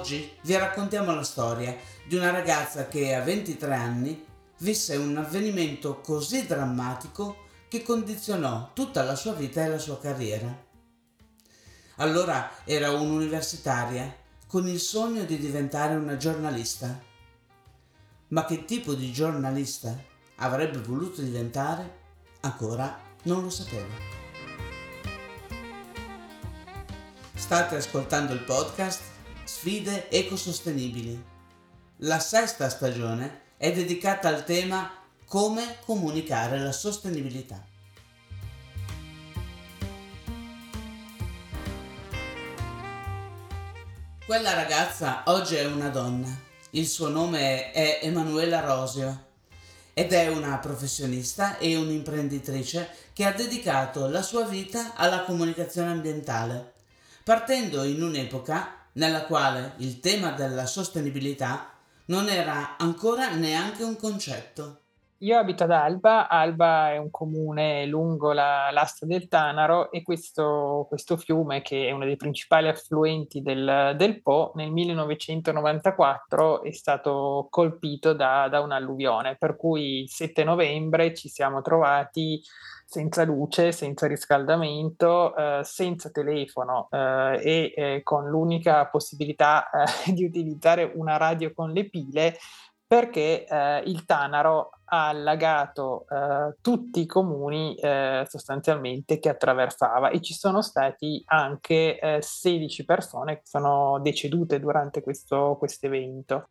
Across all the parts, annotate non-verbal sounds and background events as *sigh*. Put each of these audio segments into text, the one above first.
Oggi vi raccontiamo la storia di una ragazza che a 23 anni visse un avvenimento così drammatico che condizionò tutta la sua vita e la sua carriera. Allora era un'universitaria con il sogno di diventare una giornalista. Ma che tipo di giornalista avrebbe voluto diventare? Ancora non lo sapeva. State ascoltando il podcast Sfide ecosostenibili. La sesta stagione è dedicata al tema come comunicare la sostenibilità. Quella ragazza oggi è una donna. Il suo nome è Emanuela Rosio ed è una professionista e un'imprenditrice che ha dedicato la sua vita alla comunicazione ambientale, partendo in un'epoca nella quale il tema della sostenibilità non era ancora neanche un concetto. Io abito ad Alba, Alba è un comune lungo la, l'asta del Tanaro e questo, questo, fiume, che è uno dei principali affluenti del, del Po, nel 1994 è stato colpito da, da un'alluvione, per cui il 7 novembre ci siamo trovati senza luce, senza riscaldamento, eh, senza telefono eh, e eh, con l'unica possibilità eh, *laughs* di utilizzare una radio con le pile perché eh, il Tanaro ha allagato eh, tutti i comuni eh, sostanzialmente che attraversava e ci sono stati anche eh, 16 persone che sono decedute durante questo evento.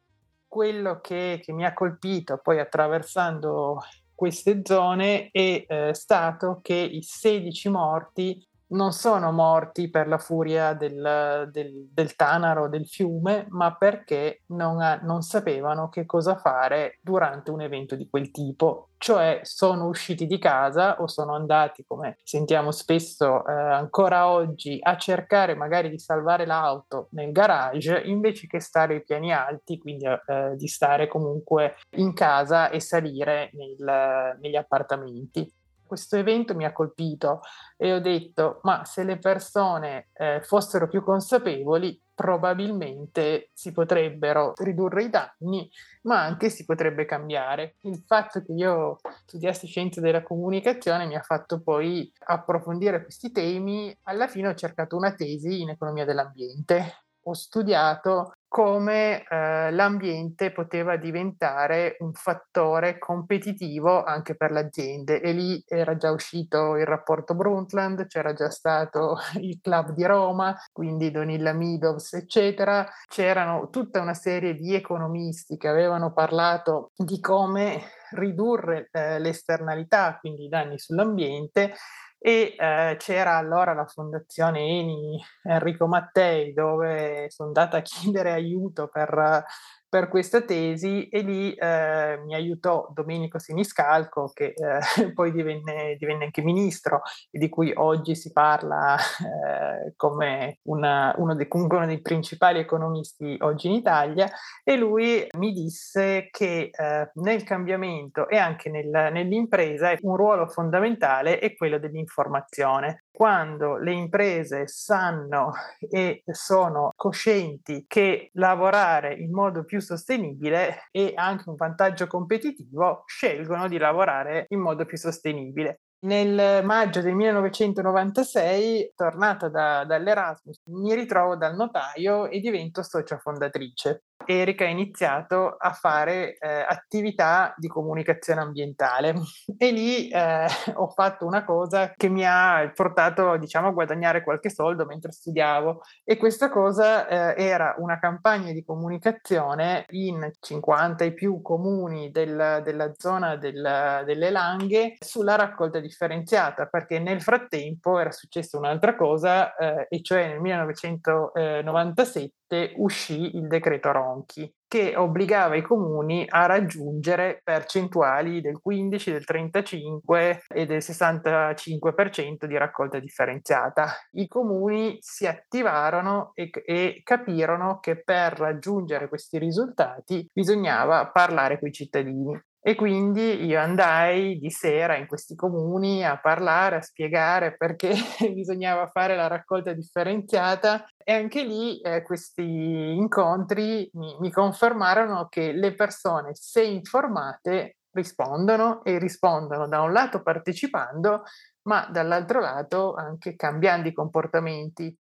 Quello che, che, mi ha colpito poi attraversando queste zone è eh, stato che i 16 morti non sono morti per la furia del, del, del Tanaro, del fiume, ma perché non, ha, non, sapevano che cosa fare durante un evento di quel tipo. Cioè sono usciti di casa o sono andati, come sentiamo spesso eh, ancora oggi, a cercare magari di salvare l'auto nel garage invece che stare ai piani alti, quindi eh, di stare comunque in casa e salire nel, negli appartamenti questo evento mi ha colpito e ho detto, ma se le persone eh, fossero più consapevoli, probabilmente si potrebbero ridurre i danni, ma anche si potrebbe cambiare. Il fatto che io studiassi scienze della comunicazione mi ha fatto poi approfondire questi temi. Alla fine ho cercato una tesi in economia dell'ambiente. Ho studiato come eh, l'ambiente poteva diventare un fattore competitivo anche per le aziende e lì era già uscito il rapporto Brundtland, c'era già stato *laughs* il club di Roma, quindi Donilla Meadows, eccetera. C'erano tutta una serie di economisti che avevano parlato di come ridurre eh, le esternalità, quindi i danni sull'ambiente e eh, c'era allora la fondazione Eni Enrico Mattei dove sono andata a chiedere aiuto per per questa tesi e lì eh, mi aiutò Domenico Siniscalco che eh, *laughs* poi divenne, divenne, anche ministro e di cui oggi si parla eh, come una, uno, dei, uno, dei, principali economisti oggi in Italia e lui mi disse che eh, nel cambiamento e anche nel, nell'impresa un ruolo fondamentale è quello dell'informazione quando le imprese sanno e sono coscienti che lavorare in modo più sostenibile è anche un vantaggio competitivo, scelgono di lavorare in modo più sostenibile. Nel maggio del 1996, tornata da, dall'Erasmus, mi ritrovo dal notaio e divento socia fondatrice. Erika ha iniziato a fare eh, attività di comunicazione ambientale. *laughs* E lì eh, ho fatto una cosa che mi ha portato diciamo a guadagnare qualche soldo mentre studiavo. E questa cosa eh, era una campagna di comunicazione in 50 e più comuni del, della zona del, delle Langhe sulla raccolta differenziata perché nel frattempo era successa un'altra cosa eh, e cioè nel 1997 uscì il decreto Ronchi, che obbligava i comuni a raggiungere percentuali del 15, del 35 e del 65% di raccolta differenziata. I comuni si attivarono e, e capirono che per raggiungere questi risultati bisognava parlare con i cittadini E quindi io andai di sera in questi comuni a parlare, a spiegare perché *laughs* bisognava fare la raccolta differenziata e anche lì eh, questi incontri mi, mi confermarono che le persone, se informate, rispondono e rispondono da un lato partecipando, ma dall'altro lato anche cambiando i comportamenti.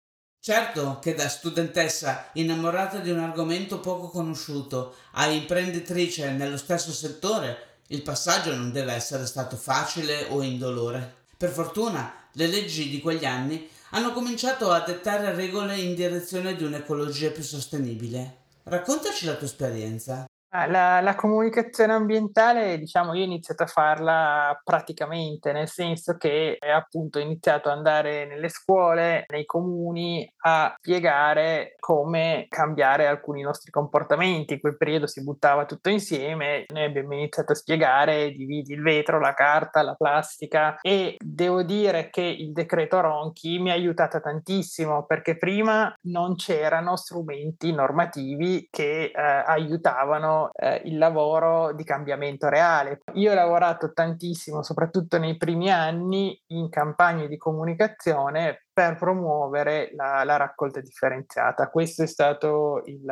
Certo che da studentessa innamorata di un argomento poco conosciuto a imprenditrice nello stesso settore, il passaggio non deve essere stato facile o indolore. Per fortuna, le leggi di quegli anni hanno cominciato a dettare regole in direzione di un'ecologia più sostenibile. Raccontaci la tua esperienza. Ah, la, la, comunicazione ambientale, diciamo, io ho iniziato a farla praticamente, nel senso che eh, appunto iniziato ad andare nelle scuole, nei comuni, a spiegare come cambiare alcuni nostri comportamenti. In quel periodo si buttava tutto insieme, noi abbiamo iniziato a spiegare, dividi il vetro, la carta, la plastica e devo dire che il decreto Ronchi mi ha aiutata tantissimo perché prima non c'erano strumenti normativi che eh, aiutavano eh, il lavoro di cambiamento reale. Io ho lavorato tantissimo, soprattutto nei primi anni, in campagne di comunicazione per promuovere la, la raccolta differenziata. Questo è stato il,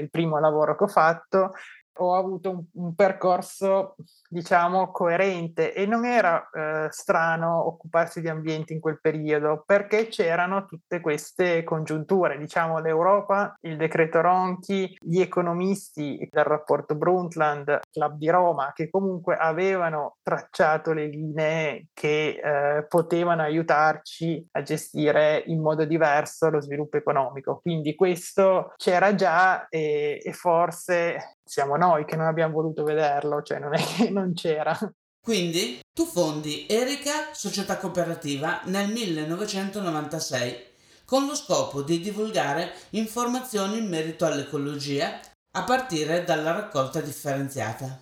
il primo lavoro che ho fatto ho avuto un, un, percorso, diciamo, coerente e non era eh, strano occuparsi di ambiente in quel periodo perché c'erano tutte queste congiunture, diciamo, l'Europa, il decreto Ronchi, gli economisti del rapporto Brundtland, Club di Roma, che comunque avevano tracciato le linee che eh, potevano aiutarci a gestire in modo diverso lo sviluppo economico. Quindi questo c'era già e, e forse siamo noi che non abbiamo voluto vederlo, cioè non è che non c'era. Quindi tu fondi Erika Società Cooperativa nel 1996 con lo scopo di divulgare informazioni in merito all'ecologia a partire dalla raccolta differenziata.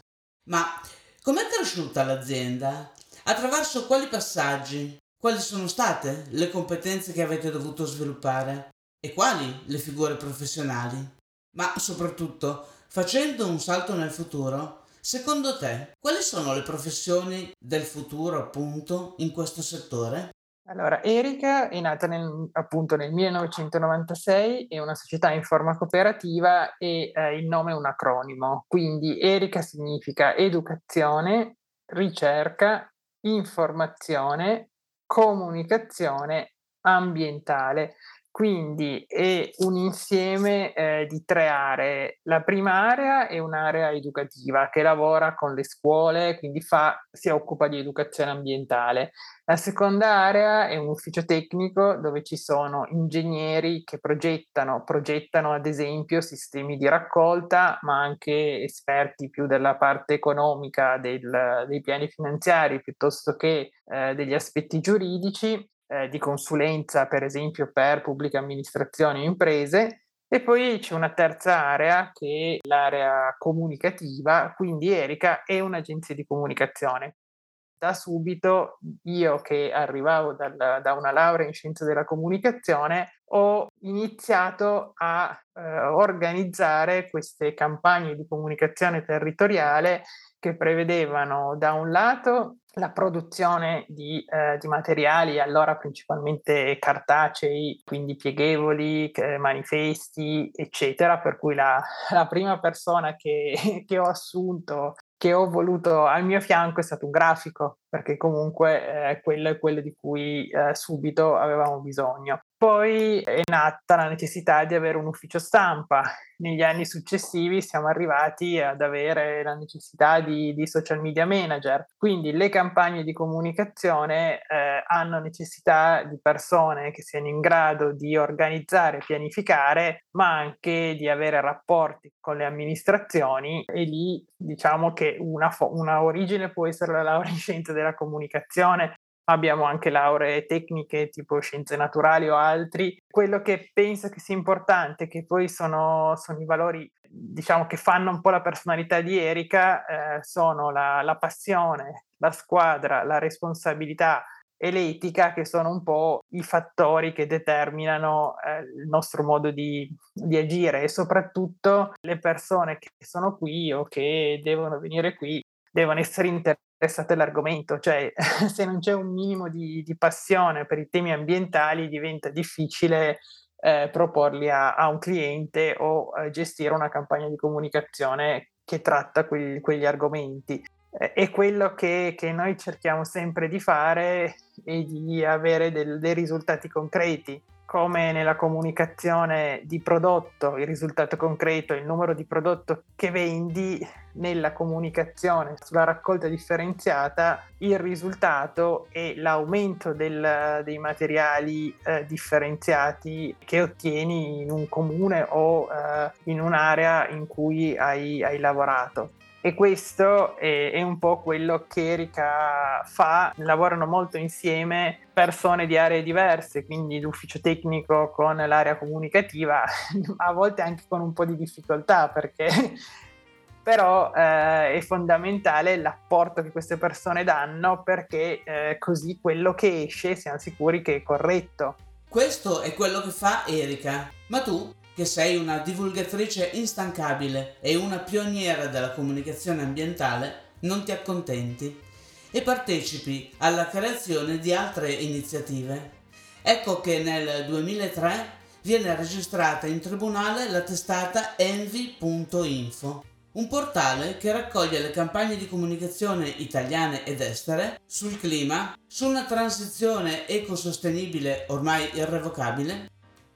Ma com'è cresciuta l'azienda? Attraverso quali passaggi? Quali sono state le competenze che avete dovuto sviluppare? E quali le figure professionali? Ma soprattutto, Facendo un salto nel futuro, secondo te quali sono le professioni del futuro appunto in questo settore? Allora, Erika è nata nel, appunto nel 1996, è una società in forma cooperativa e eh, il nome è un acronimo, quindi Erika significa educazione, ricerca, informazione, comunicazione ambientale. Quindi è un insieme eh, di tre aree. La prima area è un'area educativa che lavora con le scuole, quindi fa, si occupa di educazione ambientale. La seconda area è un ufficio tecnico dove ci sono ingegneri che progettano, progettano ad esempio sistemi di raccolta, ma anche esperti più della parte economica del, dei piani finanziari piuttosto che eh, degli aspetti giuridici eh, di consulenza, per esempio per pubbliche amministrazioni e imprese. E poi c'è una terza area che è l'area comunicativa, quindi Erika è un'agenzia di comunicazione. Da subito io che arrivavo dal, da una laurea in scienze della comunicazione ho iniziato a eh, organizzare queste campagne di comunicazione territoriale che prevedevano da un lato la produzione di, eh, di, materiali, allora principalmente cartacei, quindi pieghevoli, manifesti, eccetera, per cui la, la prima persona che, *laughs* che, ho assunto, che ho voluto al mio fianco è stato un grafico, perché comunque eh, quello è quello di cui eh, subito avevamo bisogno. Poi è nata la necessità di avere un ufficio stampa. Negli anni successivi siamo arrivati ad avere la necessità di, di social media manager. Quindi le campagne di comunicazione eh, hanno necessità di persone che siano in grado di organizzare pianificare, ma anche di avere rapporti con le amministrazioni e lì diciamo che una, fo- una origine può essere la *laughs* laurea in scienze della comunicazione, abbiamo anche lauree tecniche tipo scienze naturali o altri. Quello che penso che sia importante, che poi sono, sono i valori, diciamo, che fanno un po' la personalità di Erika, eh, sono la, la passione, la squadra, la responsabilità e l'etica che sono un po' i fattori che determinano eh, il nostro modo di, di, agire e soprattutto le persone che sono qui o che devono venire qui devono essere interessate all'argomento, cioè *laughs* se non c'è un minimo di, di passione per i temi ambientali diventa difficile eh, proporli a, a, un cliente o eh, gestire una campagna di comunicazione che tratta quegli, quegli argomenti. Eh, e quello che, che, noi cerchiamo sempre di fare è di avere del, dei risultati concreti come nella comunicazione di prodotto, il risultato concreto, il numero di prodotto che vendi, nella comunicazione sulla raccolta differenziata, il risultato è l'aumento del, dei materiali eh, differenziati che ottieni in un comune o eh, in un'area in cui hai, hai lavorato. E questo è, è, un po' quello che Erika fa, lavorano molto insieme persone di aree diverse, quindi l'ufficio tecnico con l'area comunicativa, *laughs* a volte anche con un po' di difficoltà perché *laughs* però eh, è fondamentale l'apporto che queste persone danno perché eh, così quello che esce siamo sicuri che è corretto. Questo è quello che fa Erika, ma tu che sei una divulgatrice instancabile e una pioniera della comunicazione ambientale, non ti accontenti e partecipi alla creazione di altre iniziative. Ecco che nel 2003 viene registrata in tribunale la testata envy.info, un portale che raccoglie le campagne di comunicazione italiane ed estere sul clima, su una transizione ecosostenibile ormai irrevocabile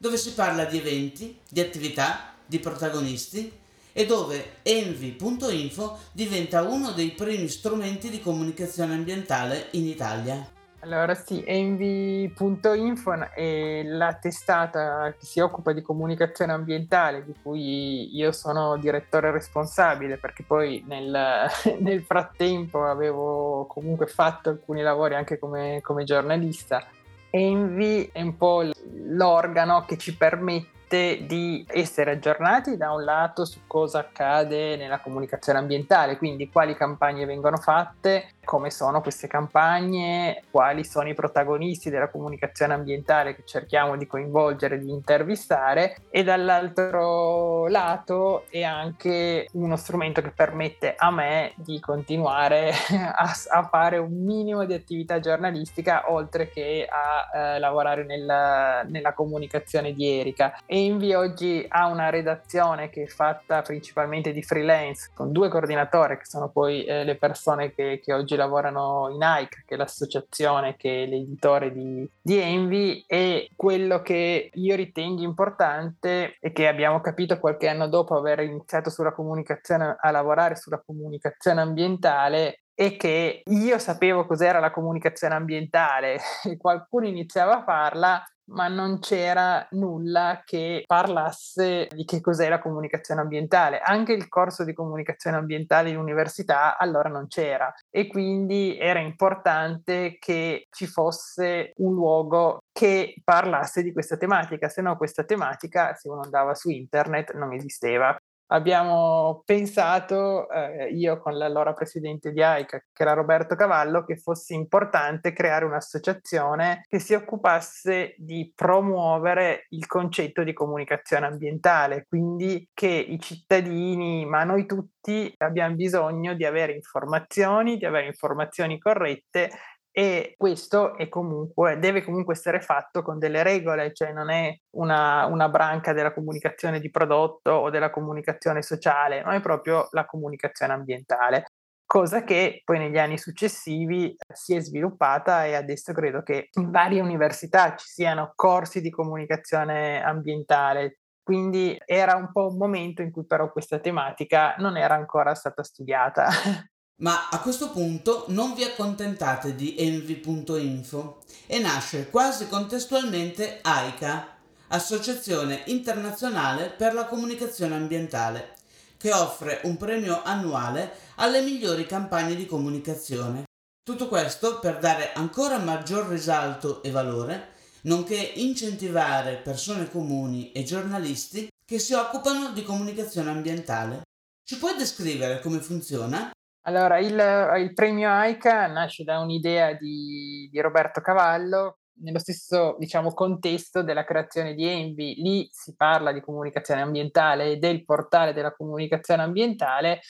dove si parla di eventi, di attività, di protagonisti e dove envy.info diventa uno dei primi strumenti di comunicazione ambientale in Italia. Allora sì, envy.info è la testata che si occupa di comunicazione ambientale, di cui io sono direttore responsabile, perché poi nel, *laughs* nel frattempo avevo comunque fatto alcuni lavori anche come, come giornalista Envy è un po' l'organo che ci permette di essere aggiornati da un lato su cosa accade nella comunicazione ambientale, quindi quali campagne vengono fatte, come sono queste campagne, quali sono i protagonisti della comunicazione ambientale che cerchiamo di coinvolgere, di intervistare e dall'altro lato è anche uno strumento che permette a me di continuare *laughs* a, a fare un minimo di attività giornalistica oltre che a eh, lavorare nel, nella comunicazione di Erika. Envy oggi ha una redazione che è fatta principalmente di freelance con due coordinatori che sono poi eh, le persone che, che oggi lavorano in AIC, che è l'associazione che è l'editore di, di Envy, e quello che io ritengo importante e che abbiamo capito qualche anno dopo aver iniziato sulla comunicazione, a lavorare sulla comunicazione ambientale, è che io sapevo cos'era la comunicazione ambientale *laughs* e qualcuno iniziava a farla, ma non c'era nulla che parlasse di che cos'è la comunicazione ambientale. Anche il corso di comunicazione ambientale in università allora non c'era e quindi era importante che ci fosse un luogo che parlasse di questa tematica, se no questa tematica, se uno andava su internet, non esisteva abbiamo pensato, eh, io con l'allora presidente di AICA, che era Roberto Cavallo, che fosse importante creare un'associazione che si occupasse di promuovere il concetto di comunicazione ambientale, quindi che i cittadini, ma noi tutti, abbiamo bisogno di avere informazioni, di avere informazioni corrette e questo comunque, deve comunque essere fatto con delle regole, cioè non è una, una, branca della comunicazione di prodotto o della comunicazione sociale, ma è proprio la comunicazione ambientale, cosa che poi negli anni successivi si è sviluppata e adesso credo che in varie università ci siano corsi di comunicazione ambientale. Quindi era un po' un momento in cui però questa tematica non era ancora stata studiata. *laughs* Ma a questo punto non vi accontentate di envy.info e nasce quasi contestualmente AICA, Associazione Internazionale per la Comunicazione Ambientale, che offre un premio annuale alle migliori campagne di comunicazione. Tutto questo per dare ancora maggior risalto e valore, nonché incentivare persone comuni e giornalisti che si occupano di comunicazione ambientale. Ci puoi descrivere come funziona? Allora, il, il premio AICA nasce da un'idea di, di Roberto Cavallo nello stesso diciamo, contesto della creazione di Envy, lì si parla di comunicazione ambientale e del portale della comunicazione ambientale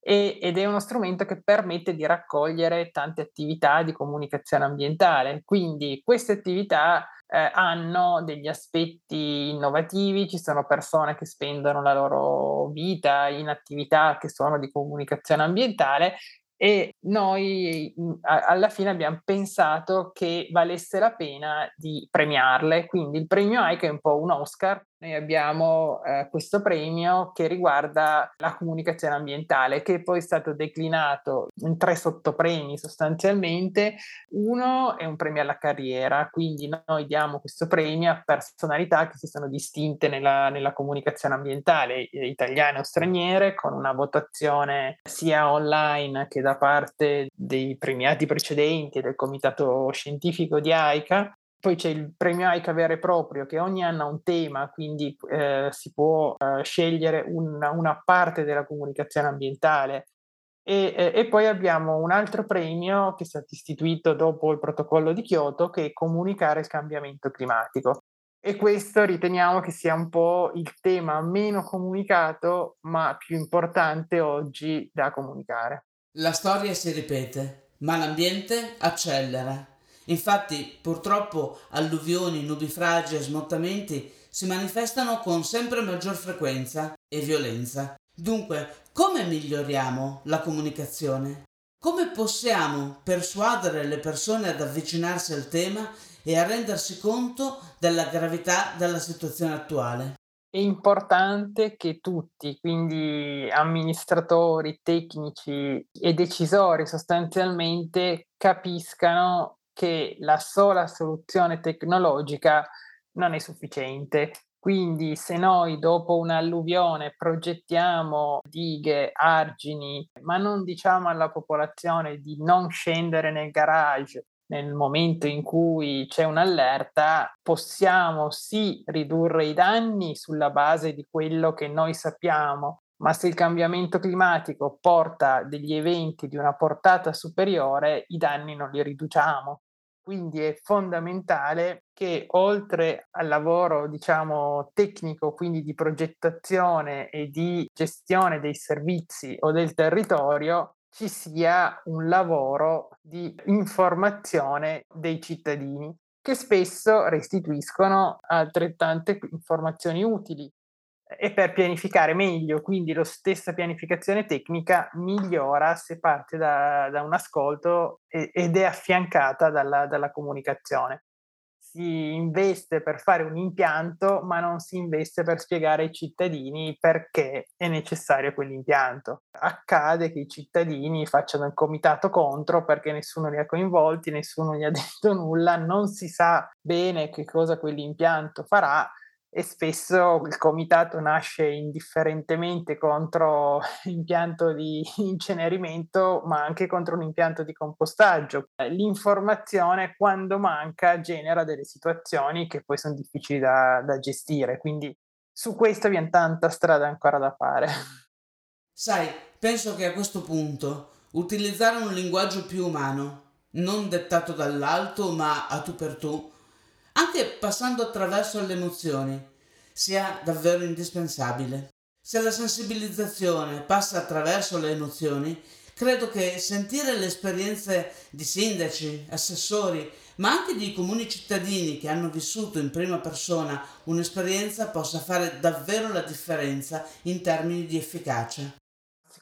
e, ed è uno strumento che permette di raccogliere tante attività di comunicazione ambientale. Quindi queste attività eh, hanno degli aspetti innovativi, ci sono persone che spendono la loro vita in attività che sono di comunicazione ambientale e noi alla fine abbiamo pensato che valesse la pena di premiarle. Quindi il premio AICA è un po' un Oscar noi abbiamo eh, questo premio che riguarda la comunicazione ambientale, che poi è stato declinato in tre sottopremi sostanzialmente. Uno è un premio alla carriera, quindi noi diamo questo premio a personalità che si sono distinte nella, nella comunicazione ambientale, eh, italiane o straniere, con una votazione sia online che da parte dei premiati precedenti del comitato scientifico di AICA poi c'è il premio AICA vero e proprio che ogni anno ha un tema, quindi eh, si può eh, scegliere una, una, parte della comunicazione ambientale. E, e, e, poi abbiamo un altro premio che è stato istituito dopo il protocollo di Kyoto che è comunicare il cambiamento climatico. E questo riteniamo che sia un po' il tema meno comunicato ma più importante oggi da comunicare. La storia si ripete, ma l'ambiente accelera Infatti, purtroppo, alluvioni, nubifragi e smottamenti si manifestano con sempre maggior frequenza e violenza. Dunque, come miglioriamo la comunicazione? Come possiamo persuadere le persone ad avvicinarsi al tema e a rendersi conto della gravità della situazione attuale? È importante che tutti, quindi amministratori, tecnici e decisori sostanzialmente, capiscano che la sola soluzione tecnologica non è sufficiente. Quindi se noi dopo un'alluvione progettiamo dighe, argini, ma non diciamo alla popolazione di non scendere nel garage nel momento in cui c'è un'allerta, possiamo sì ridurre i danni sulla base di quello che noi sappiamo, ma se il cambiamento climatico porta degli eventi di una portata superiore, i danni non li riduciamo. Quindi è fondamentale che oltre al lavoro, diciamo, tecnico, quindi di progettazione e di gestione dei servizi o del territorio, ci sia un lavoro di informazione dei cittadini che spesso restituiscono altrettante informazioni utili e per pianificare meglio, quindi la stessa pianificazione tecnica migliora se parte da, da un ascolto ed è affiancata dalla, dalla, comunicazione. Si investe per fare un impianto, ma non si investe per spiegare ai cittadini perché è necessario quell'impianto. Accade che i cittadini facciano il comitato contro perché nessuno li ha coinvolti, nessuno gli ha *laughs* detto nulla, non si sa bene che cosa quell'impianto farà e spesso il comitato nasce indifferentemente contro *laughs* l'impianto di incenerimento, ma anche contro un impianto di compostaggio. L'informazione, quando manca, genera delle situazioni che poi sono difficili da, da gestire, quindi su questo abbiamo tanta strada ancora da fare. Sai, penso che a questo punto utilizzare un linguaggio più umano, non dettato dall'alto, ma a tu per tu, anche passando attraverso le emozioni, sia davvero indispensabile. Se la sensibilizzazione passa attraverso le emozioni, credo che sentire le esperienze di sindaci, assessori, ma anche di comuni cittadini che hanno vissuto in prima persona un'esperienza possa fare davvero la differenza in termini di efficacia.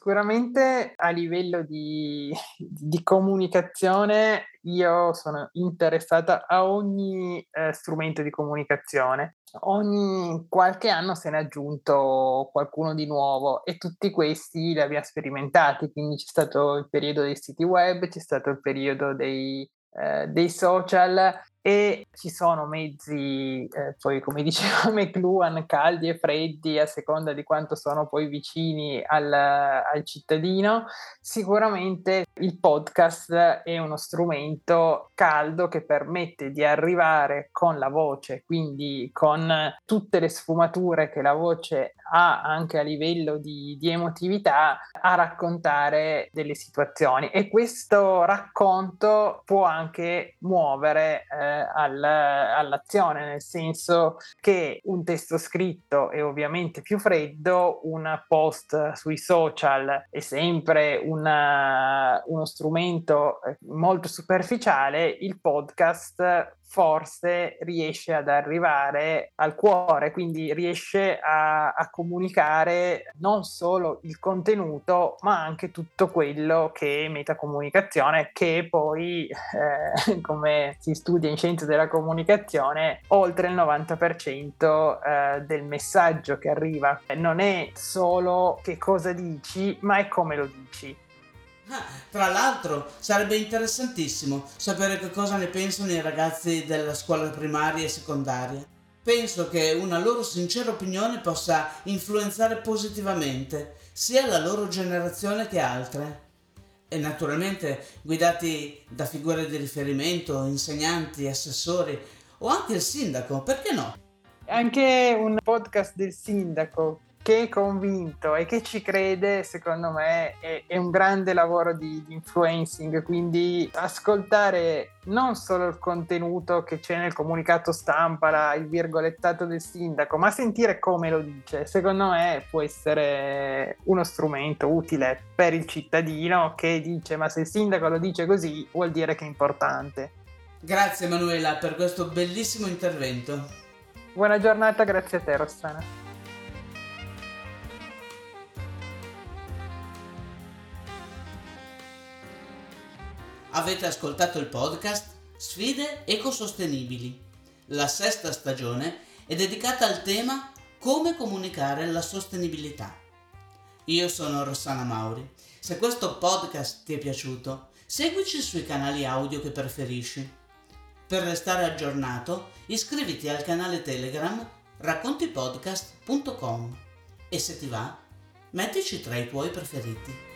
Sicuramente a livello di, di comunicazione io sono interessata a ogni eh, strumento di comunicazione. Ogni qualche anno se ne è aggiunto qualcuno di nuovo e tutti questi li abbiamo sperimentati, quindi c'è stato il periodo dei siti web, c'è stato il periodo dei, eh, dei social e ci sono mezzi, eh, poi come diceva *laughs* McLuhan, caldi e freddi a seconda di quanto sono poi vicini al, al, cittadino. Sicuramente il podcast è uno strumento caldo che permette di arrivare con la voce, quindi con tutte le sfumature che la voce ha anche a livello di, di emotività a raccontare delle situazioni. E questo racconto può anche muovere eh, al, all'azione, nel senso che un testo scritto è ovviamente più freddo, un post sui social è sempre una, uno strumento eh, molto superficiale, il podcast forse riesce ad arrivare al cuore, quindi riesce a, a, comunicare non solo il contenuto, ma anche tutto quello che è metacomunicazione, che poi, eh, *laughs* come si studia in scienze della comunicazione, oltre il 90% eh, del messaggio che arriva non è solo che cosa dici, ma è come lo dici. Ah, tra l'altro sarebbe interessantissimo sapere che cosa ne pensano i ragazzi della scuola primaria e secondaria. Penso che una loro sincera opinione possa influenzare positivamente sia la loro generazione che altre. E naturalmente guidati da figure di riferimento, insegnanti, assessori o anche il sindaco, perché no? Anche un podcast del sindaco che è convinto e che ci crede, secondo me, è, è un grande lavoro di, di, influencing. Quindi ascoltare non solo il contenuto che c'è nel comunicato stampa, la, il virgolettato del sindaco, ma sentire come lo dice, secondo me può essere uno strumento utile per il cittadino che dice: Ma se il sindaco lo dice così, vuol dire che è importante. Grazie Manuela per questo bellissimo intervento. Buona giornata, grazie a te Rossana. Avete ascoltato il podcast Sfide ecosostenibili. La sesta stagione è dedicata al tema come comunicare la sostenibilità. Io sono Rossana Mauri. Se questo podcast ti è piaciuto, seguici sui canali audio che preferisci. Per restare aggiornato, iscriviti al canale Telegram raccontipodcast.com e se ti va, mettici tra i tuoi preferiti.